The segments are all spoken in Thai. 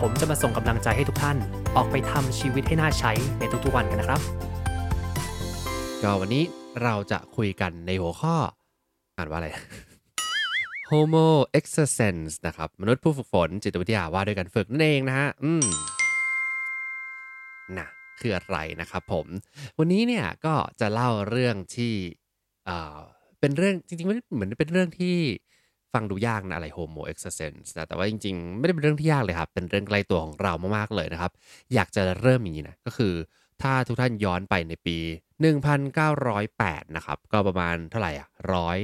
ผมจะมาส่งกำลังใจให้ทุกท่าน ออกไปทำชีวิตให้น่าใช้ในทุกๆวันกันนะครับ ก็วันนี้เราจะคุยกันในหัวข้อ อ่านว่าอะไร Homo exercens นะครับ มนุษย์ผู้ฝึกฝนจิตวิทยาว่าด้วยกันฝึกนั่นเองนะฮะ อืมนะคืออะไรนะครับผม วันนี้เนี่ยก็จะเล่าเรื่องที่ เอ่อ เป็นเรื่องจริงๆม่ได้เหมือนเป็นเรื่องที่ ฟังดูยากนะอะไร Homo exercens นะแต่ว่าจริงๆ ไม่ได้เป็นเรื่องที่ยากเลยครับ เป็นเรื่องใกล้ตัวของเรามากๆเลยนะครับ อยากจะเริ่มอย่างนี้นะ ก็คือถ้าทุกท่านย้อนไปในปี 1908 นะครับ ก็ประมาณเท่าไหร่อะร้อย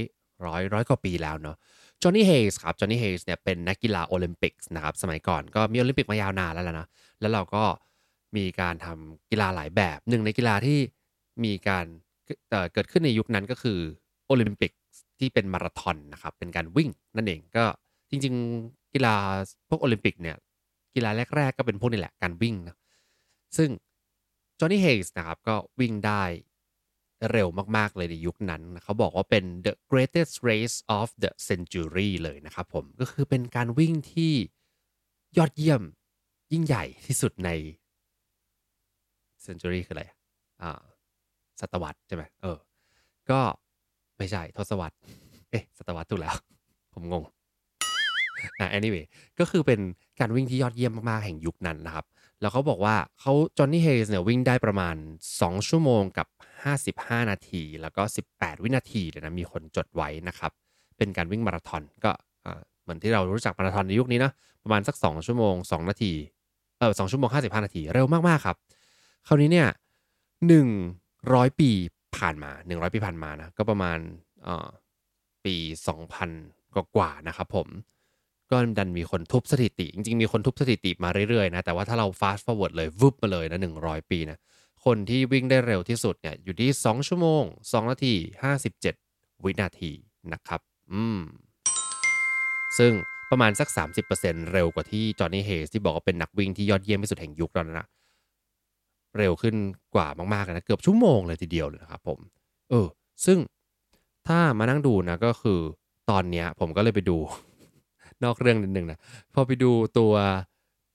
ร้อยร้อยกว่าปีแล้วเนาะจอห์นนี่เฮสครับจอห์นนี่เฮสเนี่ยเป็นนักกีฬาโอลิมปิกนะครับสมัยก่อนก็มีโอลิมปิกมายาวนานแล้วนะ แล้วเราก็มีการทำกีฬาหลายแบบหนึ่งในกีฬาที่มีการเเกิดขึ้นในยุคนั้นก็คือโอลิมปิก ที่เป็นมาราธอนนะครับ เป็นการวิ่งนั่นเองก็จริง ๆ กีฬาพวกโอลิมปิกเนี่ยกีฬาแรก ๆ ก็เป็นพวกนี้แหละการวิ่งนะซึ่งจอห์นนี่เฮกส์นะครับก็วิ่งได้เร็วมาก ๆ เลยในยุคนั้น เขาบอกว่าเป็น the greatest race of the century เลยนะครับผม ก็คือเป็นการวิ่งที่ยอดเยี่ยมยิ่งใหญ่ที่สุดใน century คืออะไรอ่าศตวรรษใช่ไหมเออ ก็ ไม่ใช่ทศวรรษเอ๊ะศตวรรษถูกแล้ว ผมงงอะ anyway ก็คือเป็นการวิ่งที่ยอดเยี่ยมมากๆ แห่งยุคนั้นนะครับ แล้วเขาบอกว่าเขาจอห์นนี่เฮสเนี่ยวิ่งได้ประมาณ 2 ชั่วโมงกับ 55 นาที แล้วก็ 18 วินาทีเลยนะมีคนจดไว้นะครับ เป็นการวิ่งมาราธอนก็อ่าเหมือนที่เรารู้จักมาราธอนในยุคนี้นะประมาณสัก 2 ชั่วโมง 2 นาทีเออ2ชั่วโมง 55 นาที เร็วมาก ๆ ครับ คราวนี้เนี่ย100 ปี ผ่านมา 100 ปีผ่านมานะก็ประมาณเอ่อปี 2000กว่านะครับผมก็ดันมีคนทุบสถิติ จริงๆ มีคนทุบสถิติมาเรื่อยๆนะแต่ว่าถ้าเรา fast forward เลย วุบมาเลยนะ100 ปีนะคนที่วิ่งได้เร็วที่สุดเนี่ยอยู่ที่ 2 ชั่วโมง 2 นาที 57 วินาทีนะครับ อืม ซึ่งประมาณสัก 30%เร็วกว่าที่จอห์นนี่เฮสที่บอกว่าเป็นนักวิ่งที่ยอดเยี่ยมที่สุดแห่งยุคตอนนั้นนะ เร็วขึ้นกว่ามากๆนะเกือบชั่วโมงเลยทีเดียวเลยนะครับผม เออ ซึ่งถ้ามานั่งดูนะก็คือตอนเนี้ยผมก็เลยไปดู นอกเรื่องนิดนึงนะพอไปดูตัว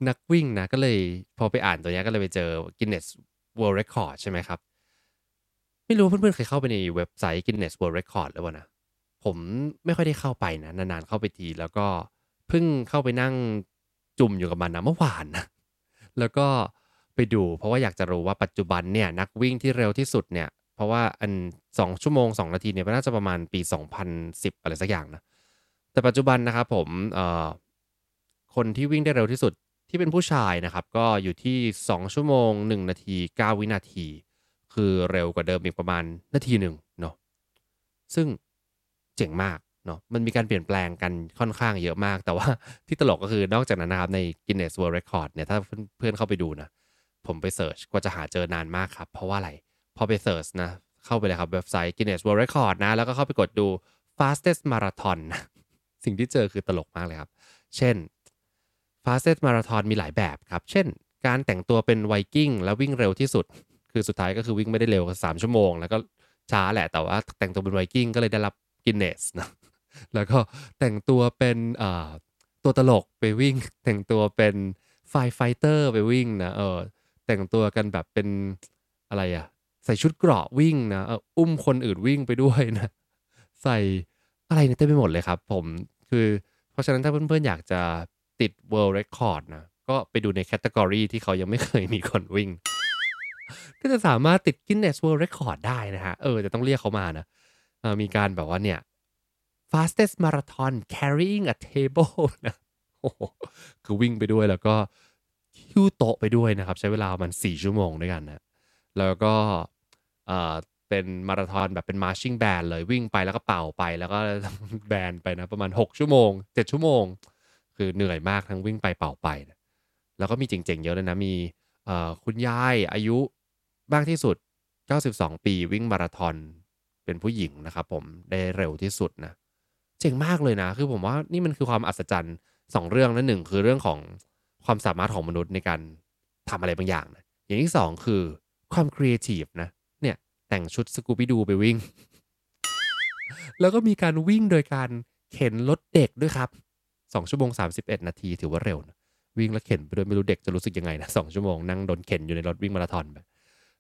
นักวิ่งนะก็เลยพอไปอ่านตัวเนี้ยก็เลยไปเจอ Guinness World Record ใช่ไหมครับ ไม่รู้เพื่อนๆเคยเข้าไปในเว็บไซต์ Guinness World Record หรือเปล่านะผมไม่ค่อยได้เข้าไปนะนานๆเข้าไปทีแล้วก็เพิ่งเข้าไปนั่งจุ่มอยู่กับมันนะเมื่อวานนะแล้วก็ ดู เพราะว่าอยากจะรู้ว่าปัจจุบันเนี่ยนักวิ่งที่เร็วที่สุดเนี่ย เพราะว่าอัน2ชั่วโมง 2 นาทีเนี่ยมันน่าจะประมาณปี 2010 อะไรสักอย่างนะ แต่ปัจจุบันนะครับผมเอ่อคนที่วิ่งได้เร็วที่สุดที่เป็นผู้ชายนะครับ ก็อยู่ที่ 2 ชั่วโมง 1 นาที 9 วินาที คือเร็วกว่าเดิมอีกประมาณนาทีหนึ่งเนาะซึ่งเจ๋งมากเนาะมันมีการเปลี่ยนแปลงกันค่อนข้างเยอะมาก แต่ว่าที่ตลกก็คือนอกจากนั้นนะครับใน Guinness World Record เนี่ยถ้าเพื่อนๆเข้าไปดูนะ ผมไปเสิร์ชกว่าจะหาเจอนานมากครับ เพราะว่าอะไร พอไปเสิร์ชนะ เข้าไปเลยครับเว็บไซต์ Guinness World Record นะ แล้วก็เข้าไปกดดู fastest marathon สิ่งที่เจอคือตลกมากเลยครับ เช่น fastest marathon มีหลายแบบครับ เช่น การแต่งตัวเป็นไวกิ้งแล้ววิ่งเร็วที่สุด คือสุดท้ายก็คือวิ่งไม่ได้เร็วสามชั่วโมง แล้วก็ช้าแหละ แต่ว่าแต่งตัวเป็นไวกิ้งก็เลยได้รับ Guinness นะ แล้วก็แต่งตัวเป็นตัวตลกไปวิ่ง แต่งตัวเป็น firefighter ไปวิ่งนะ เออ แต่งตัวกันแบบเป็นอะไรอะใส่ชุดเกราะวิ่งนะอุ้มคนอื่นวิ่งไปด้วยนะ ใส่อะไรเนี่ยเต็มไปหมดเลยครับ ผมคือเพราะฉะนั้นถ้าเพื่อนๆอยากจะติด World Record นะ ก็ไปดูในแคตตากรีที่เขายังไม่เคยมีคนวิ่ง ก็จะสามารถติด Guinness World Record ได้นะฮะ เออ จะต้องเรียกเขามานะออมีการแบบว่าเนี่ย fastest marathon carrying a table นะโอ้โหคือวิ่งไปด้วยแล้วก็ หิ้วโต๊ะไปด้วยนะครับ ใช้เวลามันสี่ชั่วโมงด้วยกันนะแล้วก็เอ่อเป็นมาราธอนแบบเป็นมาร์ชิ่งแบนเลยวิ่งไปแล้วก็เป่าไปแล้วก็แบนไปนะประมาณ 6 ชั่วโมง 7 ชั่วโมง คือเหนื่อยมากทั้งวิ่งไปเป่าไปนะแล้วก็มีเจ๋งๆเยอะเลยนะ มีเอ่อคุณยายอายุมากที่สุด 92 ปีวิ่งมาราธอนเป็นผู้หญิงนะครับผมได้เร็วที่สุดนะเจ๋งมากเลยนะ คือผมว่านี่มันคือความอัศจรรย์สองเรื่องนะหนึ่งคือเรื่องของ ความสามารถของมนุษย์ในการทำอะไรบางอย่างนะอย่างที่สองคือความครีเอทีฟนะเนี่ยแต่งชุด Scooby-Doo ไปวิ่ง แล้วก็มีการวิ่งโดยการเข็นรถเด็กด้วยครับสองชั่วโมงสามสิบเอ็ดนาทีถือว่าเร็วนะวิ่งแล้วเข็นไปโดยไม่รู้เด็กจะรู้สึกยังไงนะสองชั่วโมงนั่งโดนเข็นอยู่ในรถวิ่งมาราธอนแบบ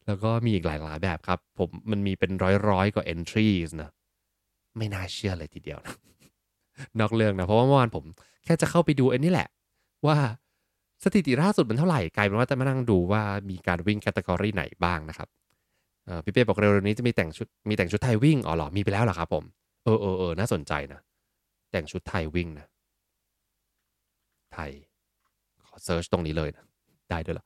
แล้วก็มีอีกหลายหลายแบบครับ ผมมันมีเป็นร้อยร้อยกว่า entries นะไม่น่าเชื่อเลยทีเดียวนะนอกเรื่องนะ เพราะว่าเมื่อวานผมแค่จะเข้าไปดูไอ้นี่แหละ ว่า สถิติล่าสุดมันเท่าไหร่กลายเป็นว่าจะมานั่งดูว่ามีการวิ่ง category ไหนบ้างนะครับพี่เป้บอกเร็วๆนี้จะมีแต่งชุดมีแต่งชุดไทยวิ่งอ๋อเหรอมีไปแล้วเหรอครับผมเออเออเออน่าสนใจนะ แต่งชุดไทยวิ่งนะ ไทย ขอ search ตรงนี้เลยนะ ได้ด้วยหรอ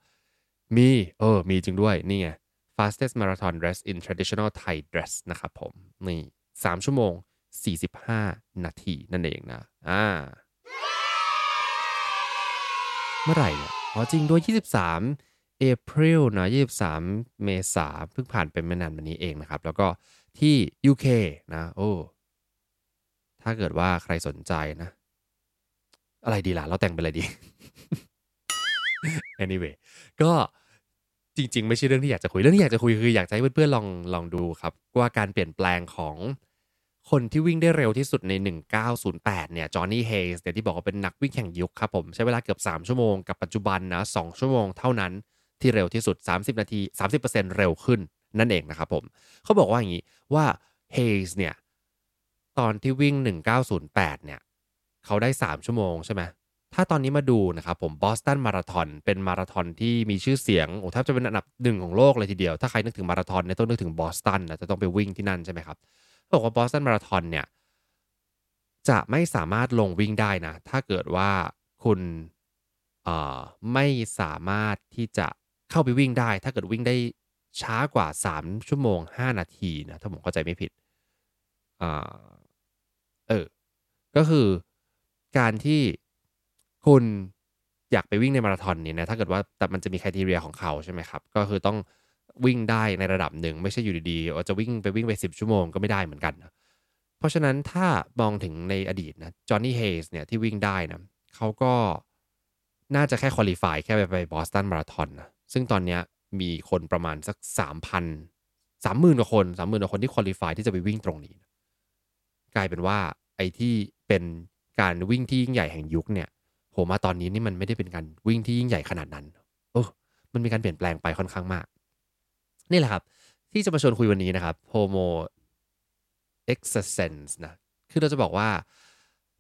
มี เออ มีจริงด้วย นี่ไง fastest marathon dress in traditional Thai dress นะครับผม นี่สามชั่วโมง 45 นาทีนั่นเองนะ อ่า เมื่อไหร่เนี่ยอ๋อจริงด้วย 23 April นะ 23 เมษาเพิ่งผ่านไปไม่นานมานี้เองนะครับ แล้วก็ที่ UK นะ โอ้ ถ้าเกิดว่าใครสนใจนะ อะไรดีล่ะ เราแต่งเป็นอะไรดี anyway ก็จริง ๆ ไม่ใช่เรื่องที่อยากจะคุย เรื่องที่อยากจะคุยคืออยากให้เพื่อนๆลองลองดูครับ ว่าการเปลี่ยนแปลงของ คนที่วิ่งได้เร็วที่สุดใน 1908 เนี่ย จอห์นนี่ เฮย์สเนี่ยที่บอกว่าเป็นนักวิ่งแข่งยุคครับผม ใช้เวลาเกือบ 3 ชั่วโมง กับปัจจุบันนะ 2 ชั่วโมงเท่านั้นที่เร็วที่สุด 30 นาที 30%เร็วขึ้นนั่นเองนะครับผม เขาบอกว่าอย่างนี้ว่า เฮย์สเนี่ย ตอนที่วิ่ง 1908 เนี่ย เขาได้ 3 ชั่วโมงใช่ไหม ถ้าตอนนี้มาดูนะครับผม บอสตันมาราธอนเป็นมาราธอนที่มีชื่อเสียง โอ้แทบจะเป็นอันดับหนึ่งของโลกเลยทีเดียว ถ้าใครนึกถึงมาราธอนเนี่ยต้องนึกถึงบอสตันนะ จะต้องไปวิ่งที่นั่นใช่ไหมครับ บอกว่าบอสตันมาราธอนเนี่ยจะไม่สามารถลงวิ่งได้นะ ถ้าเกิดว่าคุณเอ่อไม่สามารถที่จะเข้าไปวิ่งได้ ถ้าเกิดวิ่งได้ช้ากว่า 3 ชั่วโมง 5 นาทีนะ ถ้าผมเข้าใจไม่ผิดอ่าเออ ก็คือการที่คุณอยากไปวิ่งในมาราธอนเนี่ยนะ ถ้าเกิดว่าแต่มันจะมีคุณทีเรียของเขาใช่ไหมครับ ก็คือต้อง วิ่งได้ในระดับหนึ่ง ไม่ใช่อยู่ดีๆจะวิ่งไปวิ่งไป 10 ชั่วโมงก็ไม่ได้เหมือนกันนะเพราะฉะนั้นถ้ามองถึงในอดีตนะจอห์นนี่เฮสเนี่ยที่วิ่งได้นะเขาก็น่าจะแค่คุริฟายแค่ไปไปบอสตันมาราธอนนะซึ่งตอนเนี้ยมีคนประมาณสัก 3,000 30,000กว่าคน30,000กว่าคนที่คุริฟายที่จะไปวิ่งตรงนี้นะกลายเป็นว่าไอ้ที่เป็นการวิ่งที่ยิ่งใหญ่แห่งยุคเนี่ยโหมาตอนนี้นี่มันไม่ได้เป็นการวิ่งที่ยิ่งใหญ่ขนาดนั้น เออมันมีการเปลี่ยนแปลงไปค่อนข้างมาก นี่แหละครับ ที่จะมาชวนคุยวันนี้นะครับ Homo excrescens นะคือเราจะบอกว่า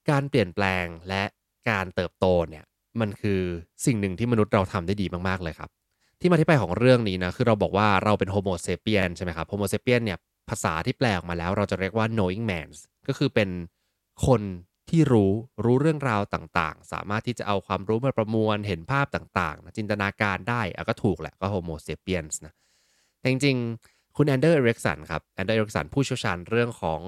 การเปลี่ยนแปลงและการเติบโตเนี่ยมันคือสิ่งหนึ่งที่มนุษย์เราทำได้ดีมาก ๆ เลยครับ ที่มาที่ไปของเรื่องนี้นะคือเราบอกว่าเราเป็น Homo sapien ใช่ไหมครับ Homo sapien เนี่ยภาษาที่แปลออกมาแล้ว เราจะเรียกว่า knowing man ก็คือเป็นคนที่รู้รู้เรื่องราวต่างๆ สามารถที่จะเอาความรู้มาประมวลเห็นภาพต่างๆนะจินตนาการได้อะก็ถูกแหละก็ Homo sapiens นะ แต่จริงๆ คุณ Anders Ericsson ครับ Anders Ericsson ผู้เชี่ยวชาญเรื่องของ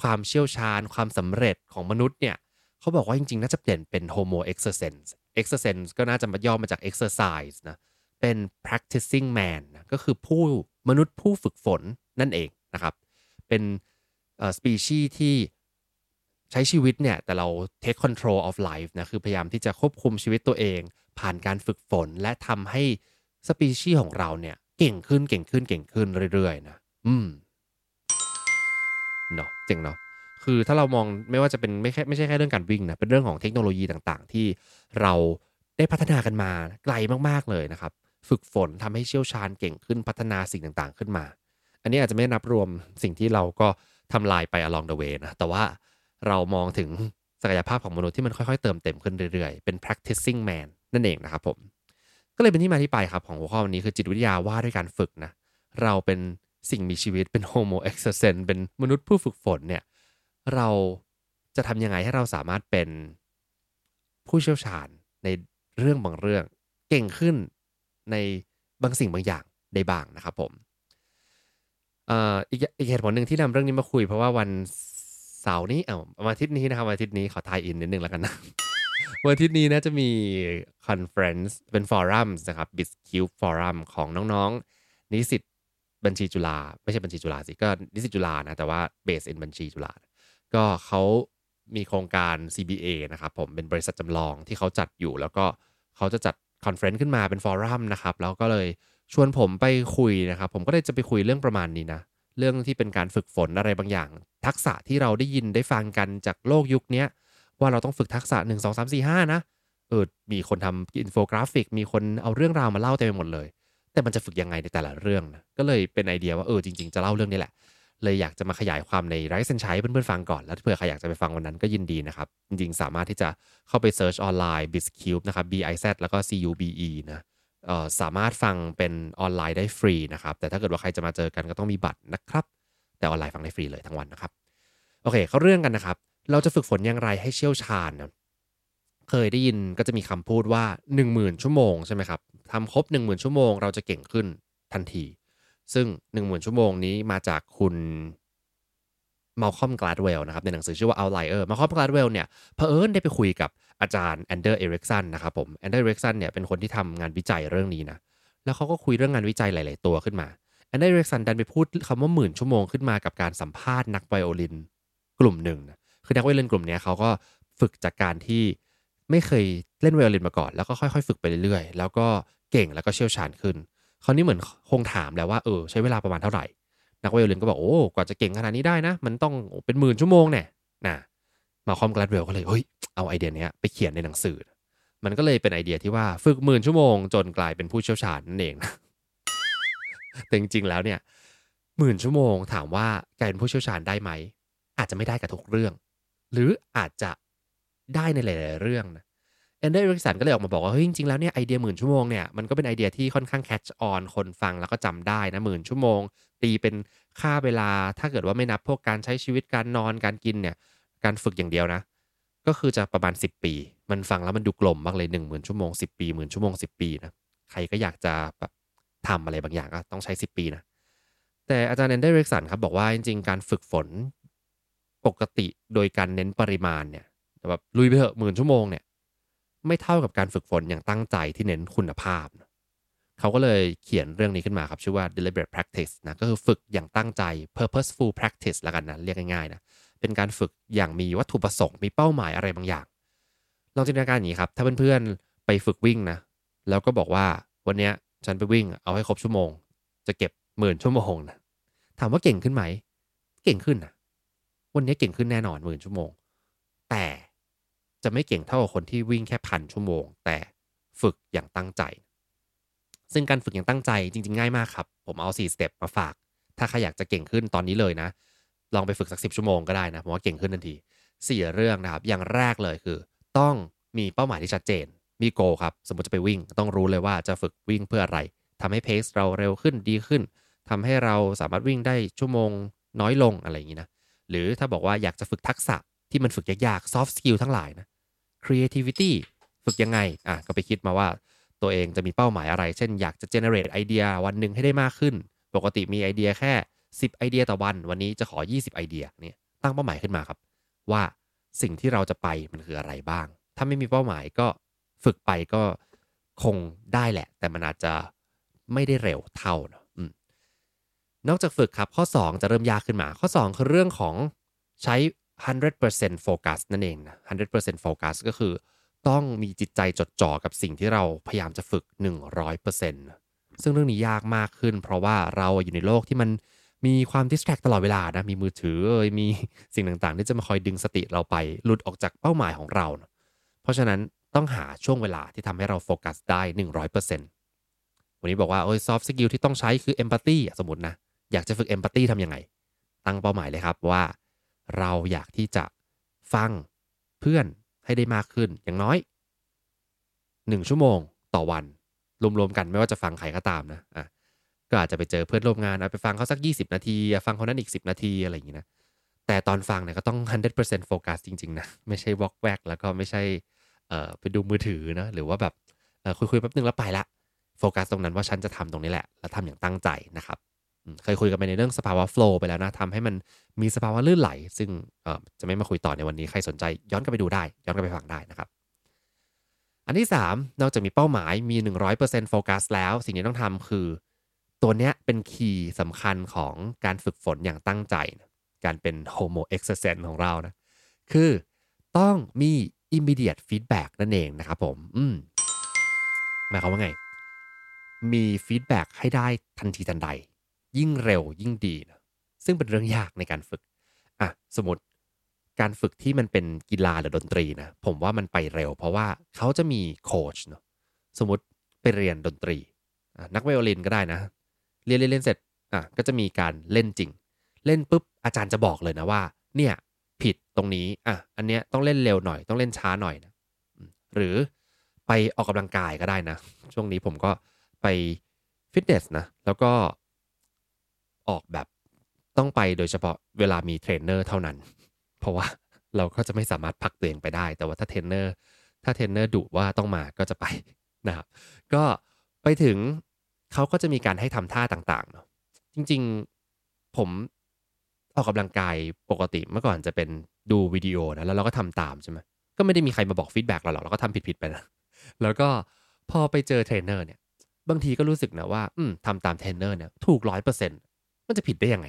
ความเชี่ยวชาญ ความสำเร็จของมนุษย์เนี่ยเขาบอกว่าจริงๆ น่าจะเปลี่ยนเป็น homo exercens exercens ก็น่าจะมาย่อมาจาก exercise นะเป็น practicing man นะก็คือผู้มนุษย์ผู้ฝึกฝนนั่นเองนะครับ เป็นเอ่อ species ที่ใช้ชีวิตเนี่ย แต่เรา take control of life นะคือพยายามที่จะควบคุมชีวิตตัวเอง ผ่านการฝึกฝนและทำให้สปีชีส์ของเราเนี่ย เก่งขึ้นเก่งขึ้นเก่งขึ้นเรื่อยๆนะอืมเนาะเจ๋งเนาะคือถ้าเรามองไม่ว่าจะเป็นไม่แค่ไม่ใช่แค่เรื่องการวิ่งนะเป็นเรื่องของเทคโนโลยีต่างๆ ที่เราได้พัฒนากันมาไกลมากๆเลยนะครับ ฝึกฝนทำให้เชี่ยวชาญเก่งขึ้นพัฒนาสิ่งต่างๆ ขึ้นมา อันนี้อาจจะไม่นับรวมสิ่งที่เราก็ทำลายไป along the way นะแต่ว่าเรามองถึงศักยภาพของมนุษย์ที่มันค่อยๆ เติมเต็มขึ้นเรื่อยๆ เป็น practicing man นั่นเองนะครับผม ก็เลยเป็นที่มาที่ไปครับของหัวข้อวันนี้คือจิตวิทยาว่าด้วยการฝึกนะ เราเป็นสิ่งมีชีวิตเป็น homo exercens เป็นมนุษย์ผู้ฝึกฝนเนี่ย เราจะทำยังไงให้เราสามารถเป็นผู้เชี่ยวชาญในเรื่องบางเรื่อง เก่งขึ้นในบางสิ่งบางอย่างได้บ้างนะครับผมอีกอีกเหตุผลหนึ่งที่นำเรื่องนี้มาคุยเพราะว่าวันเสาร์นี้เอ้าวันอาทิตย์นี้นะครับวันอาทิตย์นี้ขอ tie-in นิดนึงแล้วกันนะ วันอาทิตย์นี้นะจะมี conference เป็น forum นะครับ b i z c u b e Forum ของน้องๆ นิสิตบัญชีจุฬาไม่ใช่บัญชีจุฬาสิก็นิสิตจุฬานะ แต่ว่าเบส in บัญชีจุฬาก็เขามีโครงการ CBA นะครับผมเป็นบริษัทจำลองที่เขาจัดอยู่ แล้วก็เขาจะจัด conference ขึ้นมาเป็น forum นะครับแล้วก็เลยชวนผมไปคุยนะครับ ผมก็เลยจะไปคุยเรื่องประมาณนี้นะ เรื่องที่เป็นการฝึกฝนอะไรบางอย่าง ทักษะที่เราได้ยินได้ฟังกันจากโลกยุคนี้ ว่าเราต้องฝึกทักษะ 1 2 3 4 5 นะ เออ มีคนทำอินโฟกราฟิก มีคนเอาเรื่องราวมาเล่าเต็มไปหมดเลย แต่มันจะฝึกยังไงในแต่ละเรื่องนะ ก็เลยเป็นไอเดียว่าเออจริง ๆ จะเล่าเรื่องนี้แหละ เลยอยากจะมาขยายความใน Rise & Shine ให้เพื่อนๆฟังก่อน แล้วเผื่อใครอยากจะไปฟังวันนั้นก็ยินดีนะครับ จริงๆ สามารถที่จะเข้าไป search ออนไลน์ bizcube นะครับ b i z แล้วก็ c u b e นะเออสามารถฟังเป็นออนไลน์ได้ฟรีนะครับ แต่ถ้าเกิดว่าใครจะมาเจอกันก็ต้องมีบัตรนะครับ แต่ออนไลน์ฟังได้ฟรีเลยทั้งวันนะครับ โอเค เข้าเรื่องกันนะครับ เราจะฝึกฝนอย่างไรให้เชี่ยวชาญนะเคยได้ยินก็จะมีคำพูดว่า 10,000 ชั่วโมงใช่ไหมครับทำครบ 10,000 ชั่วโมงเราจะเก่งขึ้นทันที ซึ่ง 10,000 ชั่วโมงนี้มาจากคุณ Malcolm Gladwell นะครับในหนังสือชื่อว่า Outlier Malcolm Gladwell เนี่ยเผอิญได้ไปคุยกับอาจารย์ Anders Ericsson นะครับผม Anders Ericsson เนี่ยเป็นคนที่ทำงานวิจัยเรื่องนี้นะแล้วเขาก็คุยเรื่องงานวิจัยหลาย ๆ ตัวขึ้นมา Anders Ericsson ดันไปพูดคำว่าหมื่นชั่วโมงขึ้นมากับการสัมภาษณ์นักไวโอลินกลุ่มหนึ่งนะ คือนักไวโอลินกลุ่มนี้เขาก็ฝึกจากการที่ไม่เคยเล่นไวโอลินมาก่อน แล้วก็ค่อยๆ ฝึกไปเรื่อยๆ แล้วก็เก่งแล้วก็เชี่ยวชาญขึ้นคราวนี้เหมือนคงถามแล้วว่าเออใช้เวลาประมาณเท่าไหร่ นักไวโอลินก็บอกโอ้กว่าจะเก่งขนาดนี้ได้นะ มันต้องเป็นหมื่นชั่วโมงเนี่ยนะมาคอมกลาดเวลก็เลยเฮ้ยเอาไอเดียนี้ไปเขียนในหนังสือ มันก็เลยเป็นไอเดียที่ว่าฝึกหมื่นชั่วโมงจนกลายเป็นผู้เชี่ยวชาญนั่นเองนะแต่จริงๆแล้วเนี่ยหมื่นชั่วโมงถามว่ากลายเป็นผู้เชี่ยวชาญได้ไหมอาจจะไม่ได้กับทุกเรื่อง หรืออาจจะได้ในหลาย ๆ เรื่องนะ Anders Ericsson ก็เลยออกมาบอกว่าเฮ้ยจริง ๆ แล้วเนี่ยไอเดียหมื่นชั่วโมงเนี่ยมันก็เป็นไอเดียที่ค่อนข้าง catch on คนฟังแล้วก็จำได้นะหมื่นชั่วโมง ตีเป็นค่าเวลาถ้าเกิดว่าไม่นับพวกการใช้ชีวิตการนอนการกินเนี่ยการฝึกอย่างเดียวนะ ก็คือจะประมาณ 10 ปี มันฟังแล้วมันดูกลมมากเลย10,000 ชั่วโมง10 ปีหมื่นชั่วโมง 10 ปีนะใครก็อยากจะแบบทำอะไรบางอย่างก็ต้องใช้ 10 ปีนะแต่อาจารย์แอนเดอร์เรกสันครับบอกว่าจริง ๆ การฝึกฝน ปกติโดยการเน้นปริมาณเนี่ยแบบลุยไปเถอะหมื่นชั่วโมงเนี่ยไม่เท่ากับการฝึกฝนอย่างตั้งใจที่เน้นคุณภาพนะเขาก็เลยเขียนเรื่องนี้ขึ้นมาครับ ชื่อว่า deliberate practice นะก็คือฝึกอย่างตั้งใจ purposeful practice ล้วกันนะเรียกง่ายๆนะเป็นการฝึกอย่างมีวัตถุประสงค์มีเป้าหมายอะไรบางอย่างลองจินตนาการอย่างนี้ครับ ถ้าเพื่อนๆไปฝึกวิ่งนะแล้วก็บอกว่าวันนี้ฉันไปวิ่งเอาให้ครบชั่วโมง จะเก็บหมื่นชั่วโมงนะถามว่าเก่งขึ้นไหม เก่งขึ้นนะ วันนี้เก่งขึ้นแน่นอนหมื่นชั่วโมง แต่จะไม่เก่งเท่ากับคนที่วิ่งแค่พันชั่วโมง แต่ฝึกอย่างตั้งใจ ซึ่งการฝึกอย่างตั้งใจจริง ๆ ง่ายมากครับ ผมเอา 4 สเต็ปมาฝาก ถ้าใครอยากจะเก่งขึ้นตอนนี้เลยนะ ลองไปฝึกสักสิชั่วโมงก็ได้นะผมว่าเก่งขึ้นทันทีสี่เรื่องนะครับ อย่างแรกเลยคือ ต้องมีเป้าหมายที่ชัดเจน มีโกครับ สมมติจะไปวิ่ง ต้องรู้เลยว่าจะฝึกวิ่งเพื่ออะไรทำให้เพสเราเร็วขึ้นดีขึ้นทำให้เราสามารถวิ่งได้ชั่วโมงน้อยลงอะไรอย่างนี้นะ หรือถ้าบอกว่าอยากจะฝึกทักษะที่มันฝึกยากๆ soft skill ทั้งหลายนะ creativity ฝึกยังไง อะ ก็ไปคิดมาว่าตัวเองจะมีเป้าหมายอะไร เช่น อยากจะ generate ไอเดียวันหนึ่งให้ได้มากขึ้น ปกติมีไอเดียแค่ 10 ไอเดียต่อวัน วันนี้จะขอ 20 ไอเดีย เนี่ย ตั้งเป้าหมายขึ้นมาครับ ว่าสิ่งที่เราจะไปมันคืออะไรบ้าง ถ้าไม่มีเป้าหมายก็ฝึกไปก็คงได้แหละ แต่มันอาจจะไม่ได้เร็วเท่าเนาะ นอกจากฝึกครับข้อ 2 จะเริ่มยากขึ้นมา ข้อ 2 คือเรื่องของใช้ 100%โฟกัสนั่นเองนะ 100%โฟกัสก็คือ ต้องมีจิตใจจดจ่อกับสิ่งที่เราพยายามจะฝึก 100%ซึ่งเรื่องนี้ยากมากขึ้น เพราะว่าเราอยู่ในโลกที่มันมีความ distract ตลอดเวลานะ มีมือถือเอยมีสิ่งต่างๆ ที่จะมาคอยดึงสติเราไปหลุดออกจากเป้าหมายของเรา เพราะฉะนั้นต้องหาช่วงเวลาที่ทำให้เราโฟกัสได้ 100%วันนี้บอกว่าโอ้ย soft skill ที่ต้องใช้คือ empathy สมมตินะ อยากจะฝึก empathy ทำยังไง ตั้งเป้าหมายเลยครับว่าเราอยากที่จะฟังเพื่อนให้ได้มากขึ้นอย่างน้อยหนึ่งชั่วโมงต่อวัน รวมๆกันไม่ว่าจะฟังใครก็ตามนะอะก็อาจจะไปเจอเพื่อนร่วมงานเอาไปฟังเขาสัก 20 นาที ฟังคนนั้นอีก 10 นาทีอะไรอย่างนี้นะแต่ตอนฟังเนี่ยก็ต้อง 100%โฟกัสจริงๆนะไม่ใช่วอกแวกแล้วก็ไม่ใช่เอ่อไปดูมือถือนะหรือว่าแบบคุยๆแป๊บนึงแล้วไปละโฟกัสตรงนั้นว่าฉันจะทำตรงนี้แหละ แล้วทำอย่างตั้งใจนะครับ เคยคุยกันไปในเรื่องสภาวะโฟล์ไปแล้วนะทำให้มันมีสภาวะลื่นไหล ซึ่งจะไม่มาคุยต่อในวันนี้ ใครสนใจย้อนกลับไปดูได้ ย้อนกลับไปฟังได้นะครับ อันที่ 3 นอกจากมีเป้าหมายมี 100%โฟกัสแล้ว สิ่งที่ต้องทำคือ ตัวเนี้ยเป็น key สำคัญของการฝึกฝนอย่างตั้งใจนะการเป็น homo exercens ของเรานะ คือต้องมี immediate feedback นั่นเองนะครับผม อืมหมายความว่าไง มี feedback ให้ได้ทันทีทันใด ยิ่งเร็วยิ่งดีนะซึ่งเป็นเรื่องยากในการฝึกอะสมมติการฝึกที่มันเป็นกีฬาหรือดนตรีนะผมว่ามันไปเร็ว เพราะว่าเขาจะมีโค้ชเนาะสมมติไปเรียนดนตรี นักไวโอลินก็ได้นะ เรียนเรียนเรียนเสร็จอะก็จะมีการเล่นจริง เล่นปุ๊บอาจารย์จะบอกเลยนะว่า เนี่ย ผิดตรงนี้อะอันเนี้ยต้องเล่นเร็วหน่อยต้องเล่นช้าหน่อยนะหรือไปออกกำลังกายก็ได้นะ ช่วงนี้ผมก็ไปฟิตเนสนะแล้วก็ ออกแบบต้องไปโดยเฉพาะเวลามีเทรนเนอร์เท่านั้น เพราะว่าเราก็จะไม่สามารถพักตัวเองไปได้ แต่ว่าถ้าเทรนเนอร์ถ้าเทรนเนอร์ดุว่าต้องมาก็จะไปนะครับก็ไปถึงเขาก็จะมีการให้ทำท่าต่างๆเนาะจริงๆผมออกกำลังกายปกติเมื่อก่อนจะเป็นดูวิดีโอนะแล้วเราก็ทำตามใช่ไหมก็ไม่ได้มีใครมาบอก feedback เราหรอกเราก็ทำผิดๆไปนะแล้วก็พอไปเจอเทรนเนอร์เนี่ยบางทีก็รู้สึกนะว่า อืมทำตามเทรนเนอร์เนี่ยถูกร้อยเปอร์เซ็นต์ มันจะผิดได้ยังไง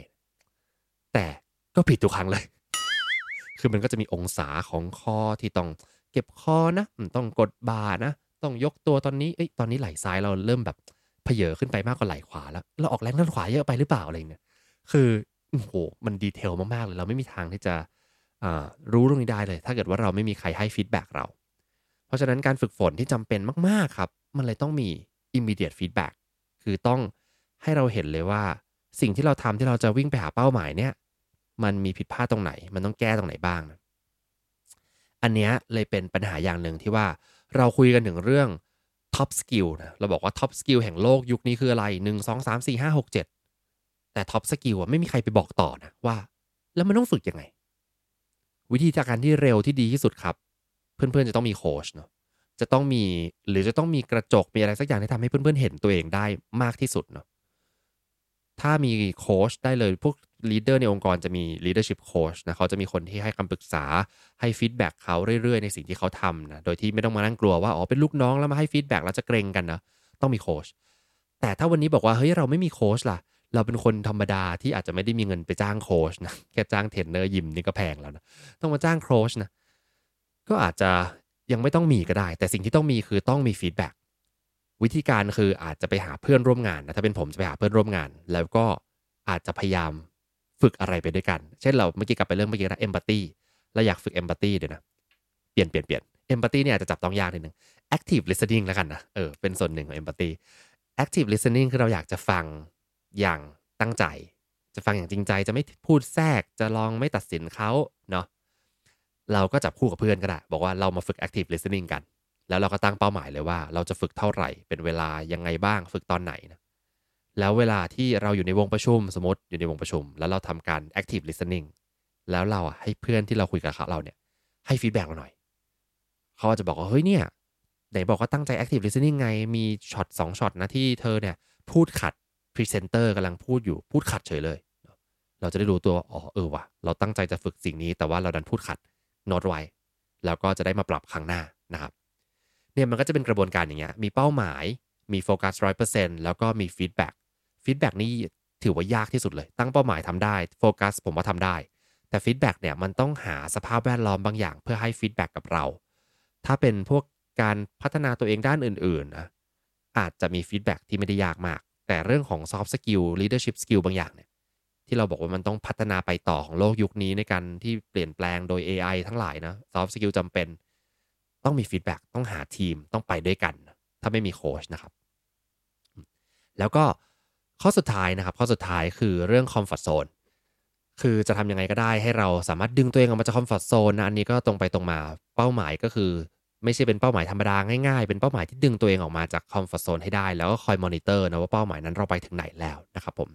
แต่ก็ผิดทุกครั้งเลย คือมันก็จะมีองศาของคอที่ต้องเก็บคอนะต้องกดบ่านะ ต้องยกตัวตอนนี้เอ้ยตอนนี้ไหล่ซ้ายเราเริ่มแบบเผยอขึ้นไปมากกว่าไหล่ขวาแล้ว เราออกแรงด้านขวาเยอะไปหรือเปล่าอะไรเนี่ย คือโอ้โหมันดีเทลมากๆเลย เราไม่มีทางที่จะรู้เรื่องนี้ได้เลย ถ้าเกิดว่าเราไม่มีใครให้ฟีดแบ็กเรา เพราะฉะนั้นการฝึกฝนที่จำเป็นมาก ๆ ครับ มันเลยต้องมี immediate feedback คือต้องให้เราเห็นเลยว่า สิ่งที่เราทำที่เราจะวิ่งไปหาเป้าหมายเนี่ย มันมีผิดพลาดตรงไหน มันต้องแก้ตรงไหนบ้างนะอันเนี้ยเลยเป็นปัญหาอย่างหนึ่งที่ว่าเราคุยกันถึงเรื่อง top skill นะเราบอกว่า top skill แห่งโลกยุคนี้คืออะไร1 2 3 4 5 6 7 แต่ top skill อะไม่มีใครไปบอกต่อนะว่า แล้วมันต้องฝึกยังไง วิธีจากการที่เร็วที่ดีที่สุดครับ เพื่อนๆจะต้องมีโค้ชเนาะจะต้องมีหรือจะต้องมีกระจกมีอะไรสักอย่างที่ทำให้เพื่อนๆเห็นตัวเองได้มากที่สุดเนาะ ถ้ามีโค้ชได้เลยพวก leader ในองค์กรจะมี leadership coach นะเขาจะมีคนที่ให้คำปรึกษาให้ feedback เขาเรื่อยๆ ในสิ่งที่เขาทำนะโดยที่ไม่ต้องมานั่งกลัวว่าอ๋อเป็นลูกน้องแล้วมาให้ feedback แล้วจะเกรงกันนะต้องมีโค้ชแต่ถ้าวันนี้บอกว่าเฮ้ยเราไม่มีโค้ชล่ะ เราเป็นคนธรรมดาที่อาจจะไม่ได้มีเงินไปจ้างโค้ชนะแค่จ้างเทรนเนอร์ยิมนี่ก็แพงแล้วนะต้องมาจ้างโค้ชนะก็อาจจะยังไม่ต้องมีก็ได้ แต่สิ่งที่ต้องมีคือต้องมี feedback วิธีการคืออาจจะไปหาเพื่อนร่วมงานนะถ้าเป็นผมจะไปหาเพื่อนร่วมงาน แล้วก็อาจจะพยายามฝึกอะไรไปด้วยกัน เช่นเราเมื่อกี้กลับไปเรื่องเมื่อกี้นะ empathy เราอยากฝึก empathy เดี๋ยวนะ เปลี่ยนเปลี่ยนเปลี่ยน empathy เนี่ยอาจจะจับต้องยากนิดนึง active listening แล้วกันนะเออเป็นส่วนหนึ่งของ empathy active listening คือเราอยากจะฟังอย่างตั้งใจ จะฟังอย่างจริงใจจะไม่พูดแทรกจะลองไม่ตัดสินเขาเนาะเราก็จับคู่กับเพื่อนก็ได้ บอกว่าเรามาฝึก active listening กัน แล้วเราก็ตั้งเป้าหมายเลยว่า เราจะฝึกเท่าไหร่ เป็นเวลายังไงบ้าง ฝึกตอนไหนนะแล้วเวลาที่เราอยู่ในวงประชุมสมมติอยู่ในวงประชุม แล้วเราทำการ active listening แล้วเราอะให้เพื่อนที่เราคุยกับเขาเราเนี่ย ให้ฟีดแบ็กเราหน่อย เขาอาจจะบอกว่า เฮ้ยเนี่ย ไหนบอกว่าตั้งใจ active listening ไงมีช็อตสองช็อตนะที่เธอเนี่ย พูดขัดพรีเซนเตอร์กำลังพูดอยู่พูดขัดเฉยเลย เราจะได้รู้ตัวอ๋อเออว่ะเราตั้งใจจะฝึกสิ่งนี้แต่ว่าเราดันพูดขัดโน้ตไว้ แล้วก็จะได้มาปรับครั้งหน้านะครับ เนี่ยมันก็จะเป็นกระบวนการอย่างเงี้ยมีเป้าหมายมีโฟกัสร้อยเปอร์เซ็นต์แล้วก็มี feedback feedback นี่ถือว่ายากที่สุดเลย ตั้งเป้าหมายทำได้โฟกัสผมว่าทำได้ แต่ feedback เนี่ยมันต้องหาสภาพแวดล้อมบางอย่าง เพื่อให้ feedback กับเรา ถ้าเป็นพวกการพัฒนาตัวเองด้านอื่นๆนะอาจจะมี feedback ที่ไม่ได้ยากมาก แต่เรื่องของ soft skill leadership skill บางอย่างเนี่ยที่เราบอกว่ามันต้องพัฒนาไปต่อของโลกยุคนี้ในการที่เปลี่ยนแปลงโดย AI ทั้งหลายนะ soft skill จำเป็น ต้องมี feedback ต้องหาทีมต้องไปด้วยกัน ถ้าไม่มีโค้ชนะครับ แล้วก็ข้อสุดท้ายนะครับ ข้อสุดท้ายคือเรื่อง comfort zone คือจะทำยังไงก็ได้ให้เราสามารถดึงตัวเองออกมาจาก comfort zone นะอันนี้ก็ตรงไปตรงมาเป้าหมายก็คือ ไม่ใช่เป็นเป้าหมายธรรมดาง่ายๆ เป็นเป้าหมายที่ดึงตัวเองออกมาจาก comfort zone ให้ได้แล้วก็คอยมอนิเตอร์นะว่าเป้าหมายนั้นเราไปถึงไหนแล้วนะครับผม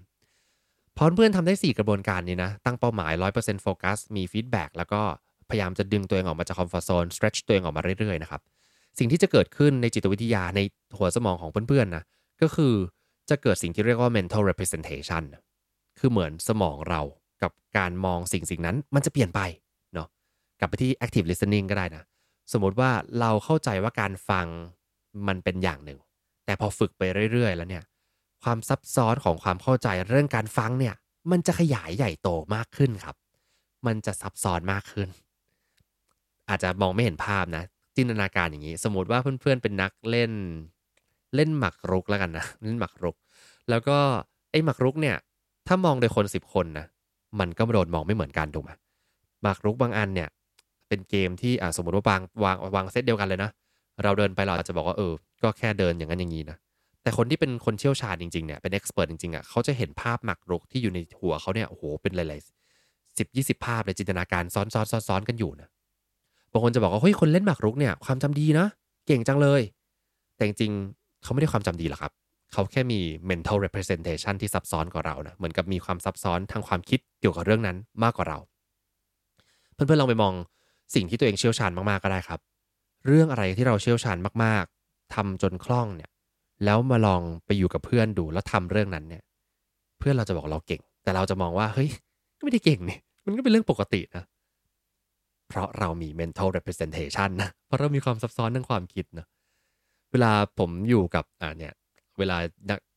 พอเพื่อนทำได้ 4 กระบวนการนี้นะตั้งเป้าหมาย 100%โฟกัสมี feedback แล้วก็ พยายามจะดึงตัวเองออกมาจากคอมฟอร์ z โซน stretch ตัวเองออกมาเรื่อยๆนะครับสิ่งที่จะเกิดขึ้นในจิตวิทยาในหัวสมองของเพื่อนๆนะก็คือจะเกิดสิ่งที่เรียกว่า mental representation คือเหมือนสมองเรากับการมองสิ่งสิ่งนั้นมันจะเปลี่ยนไปเนาะกลับไปที่ active listening ก็ได้นะ สมมติว่าเราเข้าใจว่าการฟังมันเป็นอย่างหนึ่ง แต่พอฝึกไปเรื่อย ๆ แล้วเนี่ย ความซับซ้อนของความเข้าใจเรื่องการฟังเนี่ย มันจะขยายใหญ่โตมากขึ้นครับ มันจะซับซ้อนมากขึ้น อาจจะมองไม่เห็นภาพนะจินตนาการอย่างนี้ สมมติว่าเพื่อนๆเป็นนักเล่นเล่นหมากรุกแล้วกันนะเล่นหมากรุก แล้วก็ไอ้หมากรุกเนี่ย ถ้ามองโดยคนสิบคนนะมันก็โดนมองไม่เหมือนกันถูกไหมหมากรุกบางอันเนี่ย เป็นเกมที่อ่าสมมติว่าวางวางวางเซตเดียวกันเลยนะเราเดินไปเราอาจจะบอกว่าเออ ก็แค่เดินอย่างนั้นอย่างนี้นะแต่คนที่เป็นคนเชี่ยวชาญจริงๆเนี่ยเป็นเอ็กซ์เพรสจริงๆอะเขาจะเห็นภาพหมากรุกที่อยู่ในหัวเขาเนี่ยโอ้โหเป็นหลายๆสิบยี่สิบภาพเลยจินตนาการซ้อนซ้อนซ้อนซ้อนกันอยู่นะ บางคนจะบอกว่าเฮ้ยคนเล่นหมากรุกเนี่ยความจำดีนะ เก่งจังเลย แต่จริงๆเขาไม่ได้ความจำดีหรอกครับ เขาแค่มี mental representation ที่ซับซ้อนกว่าเรานะเหมือนกับมีความซับซ้อนทางความคิดเกี่ยวกับเรื่องนั้นมากกว่าเรา เพื่อนๆลองไปมองสิ่งที่ตัวเองเชี่ยวชาญมากๆก็ได้ครับ เรื่องอะไรที่เราเชี่ยวชาญมากๆทำจนคล่องเนี่ย แล้วมาลองไปอยู่กับเพื่อนดูแล้วทำเรื่องนั้นเนี่ย เพื่อนเราจะบอกเราเก่ง แต่เราจะมองว่าเฮ้ยก็ไม่ได้เก่งนี่มันก็เป็นเรื่องปกตินะ เพราะเรามี mental representation นะ เพราะเรามีความซับซ้อนทางความคิดนะ เวลาผมอยู่กับอ่าเนี่ยเวลา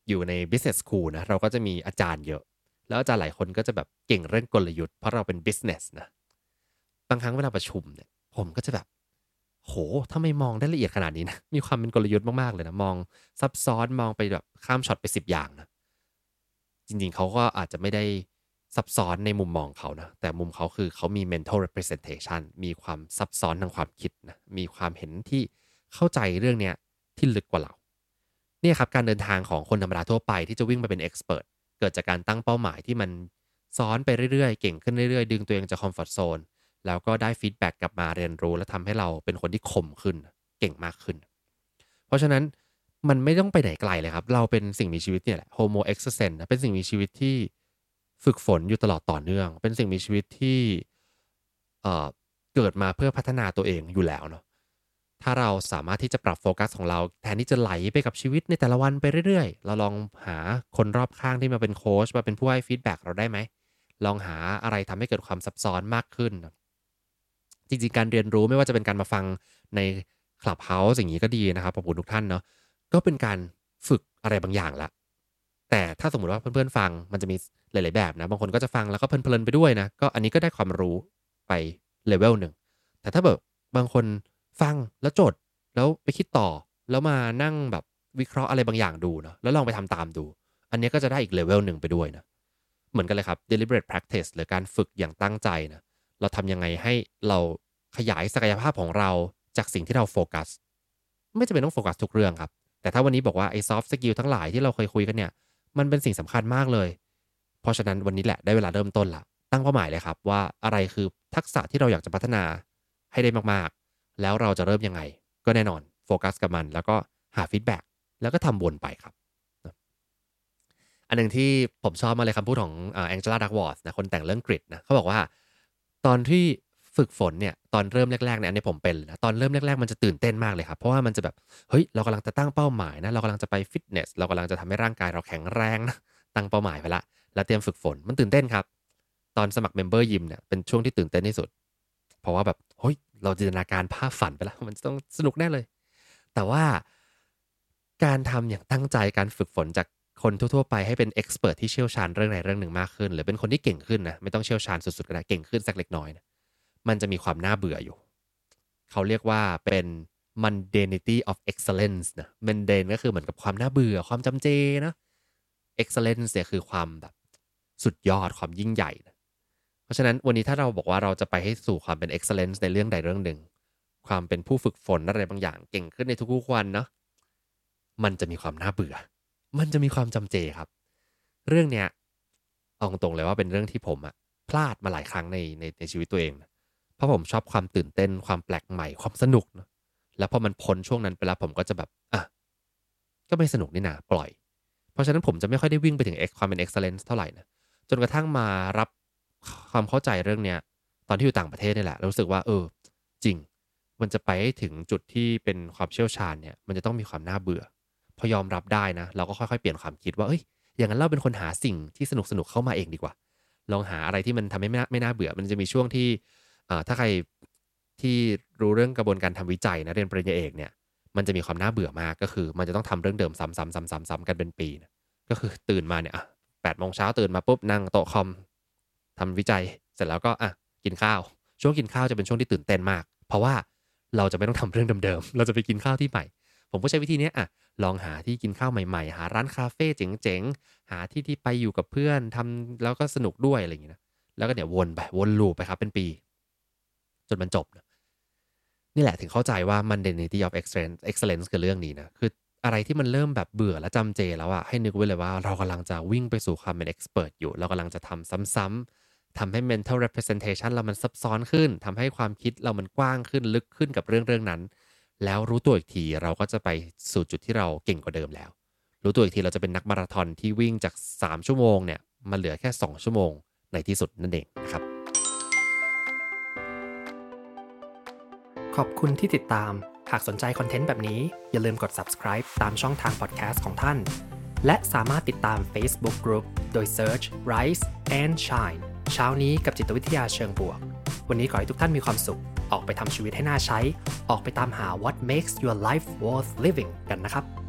อยู่ใน business school นะเราก็จะมีอาจารย์เยอะ แล้วอาจารย์หลายคนก็จะแบบเก่งเรื่องกลยุทธ์เพราะเราเป็น business นะ บางครั้งเวลาประชุมเนี่ยผมก็จะแบบโหทำไม่มองได้ละเอียดขนาดนี้นะ มีความเป็นกลยุทธ์มาก ๆ เลยนะ มองซับซ้อน มองไปแบบข้ามช็อตไปสิบอย่างนะ จริง ๆ เขาก็อาจจะไม่ได้ ซับซ้อนในมุมมองเขานะแต่มุมเขาคือเขามี mental representation มีความซับซ้อนทางความคิดนะมีความเห็นที่เข้าใจเรื่องเนี้ยที่ลึกกว่าเราเนี่ยครับการเดินทางของคนธรรมดาทั่วไปที่จะวิ่งมาเป็น expert เกิดจากการตั้งเป้าหมายที่มันซ้อนไปเรื่อยๆ เก่งขึ้นเรื่อยๆ ดึงตัวเองจาก comfort zone แล้วก็ได้ feedback กลับมาเรียนรู้ และทำให้เราเป็นคนที่คมขึ้น เก่งมากขึ้น เพราะฉะนั้นมันไม่ต้องไปไหนไกลเลยครับ เราเป็นสิ่งมีชีวิตเนี่ยแหละ Homo e x s e n เป็นสิ่งมีชีวิตที่ ฝึกฝนอยู่ตลอดต่อเนื่อง เป็นสิ่งมีชีวิตที่เกิดมาเพื่อพัฒนาตัวเองอยู่แล้วเนาะถ้าเราสามารถที่จะปรับโฟกัสของเรา แทนที่จะไหลไปกับชีวิตในแต่ละวันไปเรื่อยๆ เราลองหาคนรอบข้างที่มาเป็นโค้ชมาเป็นผู้ให้ feedback เราได้ไหม ลองหาอะไรทำให้เกิดความซับซ้อนมากขึ้น จริงๆ การเรียนรู้ไม่ว่าจะเป็นการมาฟังในคลับเฮาส์อย่างนี้ก็ดีนะครับขอบคุณทุกท่านเนาะก็เป็นการฝึกอะไรบางอย่างละ แต่ถ้าสมมติว่าเพื่อนๆฟังมันจะมีหลาย ๆ แบบนะ บางคนก็จะฟังแล้วก็เพลินๆไปด้วยนะ ก็อันนี้ก็ได้ความรู้ไปเลเวลหนึ่ง แต่ถ้าแบบบางคนฟังแล้วจดแล้วไปคิดต่อ แล้วมานั่งแบบวิเคราะห์อะไรบางอย่างดูเนาะแล้วลองไปทำตามดู อันนี้ก็จะได้อีกเลเวลหนึ่งไปด้วยนะเหมือนกันเลยครับ deliberate practice หรือการฝึกอย่างตั้งใจนะเราทำยังไงให้เราขยายศักยภาพของเราจากสิ่งที่เราโฟกัส ไม่จำเป็นต้องโฟกัสทุกเรื่องครับ แต่ถ้าวันนี้บอกว่าไอ้ soft skill ทั้งหลายที่เราเคยคุยกันเนี่ย มันเป็นสิ่งสำคัญมากเลย เพราะฉะนั้นวันนี้แหละได้เวลาเริ่มต้นละตั้งเป้าหมายเลยครับ ว่าอะไรคือทักษะที่เราอยากจะพัฒนาให้ได้มากๆ แล้วเราจะเริ่มยังไง ก็แน่นอนโฟกัสกับมัน แล้วก็หา feedbackแล้วก็ทำวนไปครับอันหนึ่งที่ผมชอบมากเลยคำพูดของ Angela Duckworth นะคนแต่งเรื่อง Grit นะเขาบอกว่า ตอนที่ ฝึกฝนเนี่ยตอนเริ่มแรกๆเนี่ยอันนี้ผมเป็นนะตอนเริ่มแรกๆมันจะตื่นเต้นมากเลยครับเพราะว่ามันจะแบบเฮ้ยเรากำลังจะตั้งเป้าหมายนะเรากำลังจะไปฟิตเนสเรากำลังจะทำให้ร่างกายเราแข็งแรงนะตั้งเป้าหมายไปละ แล้วเตรียมฝึกฝนมันตื่นเต้นครับ ตอนสมัคร member ยิมเนี่ยเป็นช่วงที่ตื่นเต้นที่สุด เพราะว่าแบบเฮ้ยเราจินตนาการภาพฝันไปแล้วมันต้องสนุกแน่เลย แต่ว่าการทำอย่างตั้งใจการฝึกฝนจากคนทั่วๆไปให้เป็นเอ็กซ์เพรสที่เชี่ยวชาญเรื่องใดเรื่องหนึ่งมากขึ้น หรือเป็นคนที่เก่งขึ้นนะไม่ต้องเชี่ยวชาญสุดๆก็ได้เก่งขึ้นสักเล็กน้อยนะ มันจะมีความน่าเบื่ออยู่ เขาเรียกว่าเป็น mundanity of excellence นะ mundane ก็คือเหมือนกับความน่าเบื่อความจำเจนะ excellence เนี่ยคือความแบบสุดยอดความยิ่งใหญ่นะเพราะฉะนั้นวันนี้ถ้าเราบอกว่าเราจะไปให้สู่ความเป็น excellence ในเรื่องใดเรื่องหนึ่ง ความเป็นผู้ฝึกฝนอะไรบางอย่างเก่งขึ้นในทุกๆวันเนาะมันจะมีความน่าเบื่อ มันจะมีความจำเจครับ เรื่องเนี้ยเอาตรงเลยว่าเป็นเรื่องที่ผมอะพลาดมาหลายครั้งในในในชีวิตตัวเองนะ ราะผมชอบความตื่นเต้นความแปลกใหม่ความสนุกนะแล้วพอมันพ้นช่วงนั้นไปแล้วผมก็จะแบบอะก็ไม่สนุกนี่นาปล่อย เพราะฉะนั้นผมจะไม่ค่อยได้วิ่งไปถึง X ความเป็น excellence เท่าไหร่นะจนกระทั่งมารับความเข้าใจเรื่องเนี้ยตอนที่อยู่ต่างประเทศนี่แหละรู้สึกว่าเออ จริง มันจะไปให้ถึงจุดที่เป็นความเชี่ยวชาญเนี่ยมันจะต้องมีความน่าเบื่อ พอยอมรับได้นะ เราก็ค่อยๆเปลี่ยนความคิดว่าเอ้ยอย่างนั้นเราเป็นคนหาสิ่งที่สนุกสนุกเข้ามาเองดีกว่า ลองหาอะไรที่มันทำให้ไม่น่าไม่น่าเบื่อ มันจะมีช่วงที่ ถ้าใครที่รู้เรื่องกระบวนการทำวิจัยนะเรียนปริญญาเอกเนี่ยมันจะมีความน่าเบื่อมากก็คือ มันจะต้องทำเรื่องเดิมซ้ำๆๆๆกันเป็นปีนะก็คือตื่นมาเนี่ยแปดโมงเช้าตื่นมาปุ๊บนั่งโต๊ะคอมทำวิจัย เสร็จแล้วก็อะกินข้าว ช่วงกินข้าวจะเป็นช่วงที่ตื่นเต้นมาก เพราะว่าเราจะไม่ต้องทำเรื่องเดิมๆเราจะไปกินข้าวที่ใหม่ ผมก็ใช้วิธีนี้อะลองหาที่กินข้าวใหม่ๆ หาร้านคาเฟ่เจ๋งๆ หาที่ที่ไปอยู่กับเพื่อนทำแล้วก็สนุกด้วยอะไรอย่างเงี้ยนะแล้วก็เนี่ยวนไปวนลูปไปครับเป็นปี นมันจบนะนี่แหละถึงเข้าใจว่า Mundanity of Excellence Excellence คือเรื่องนี้นะ คืออะไรที่มันเริ่มแบบเบื่อและจำเจแล้วอะให้นึกไว้เลยว่าเรากำลังจะวิ่งไปสู่ความเป็น expert อยู่ เรากำลังจะทำซ้ำๆทำให้ mental representation เรามันซับซ้อนขึ้นทำให้ความคิดเรามันกว้างขึ้นลึกขึ้นกับเรื่องเรื่องนั้น แล้วรู้ตัวอีกทีเราก็จะไปสู่จุดที่เราเก่งกว่าเดิมแล้ว รู้ตัวอีกทีเราจะเป็นนักมาราธอนที่วิ่งจาก 3 ชั่วโมงเนี่ยมาเหลือแค่ 2 ชั่วโมงในที่สุดนั่นเองนะครับ ขอบคุณที่ติดตาม หากสนใจคอนเทนต์แบบนี้ อย่าลืมกด subscribe ตามช่องทาง podcast ของท่าน และสามารถติดตาม Facebook Group โดย search Rise and Shine เช้านี้กับจิตวิทยาเชิงบวก วันนี้ขอให้ทุกท่านมีความสุข ออกไปทำชีวิตให้น่าใช้ ออกไปตามหา what makes your life worth living กันนะครับ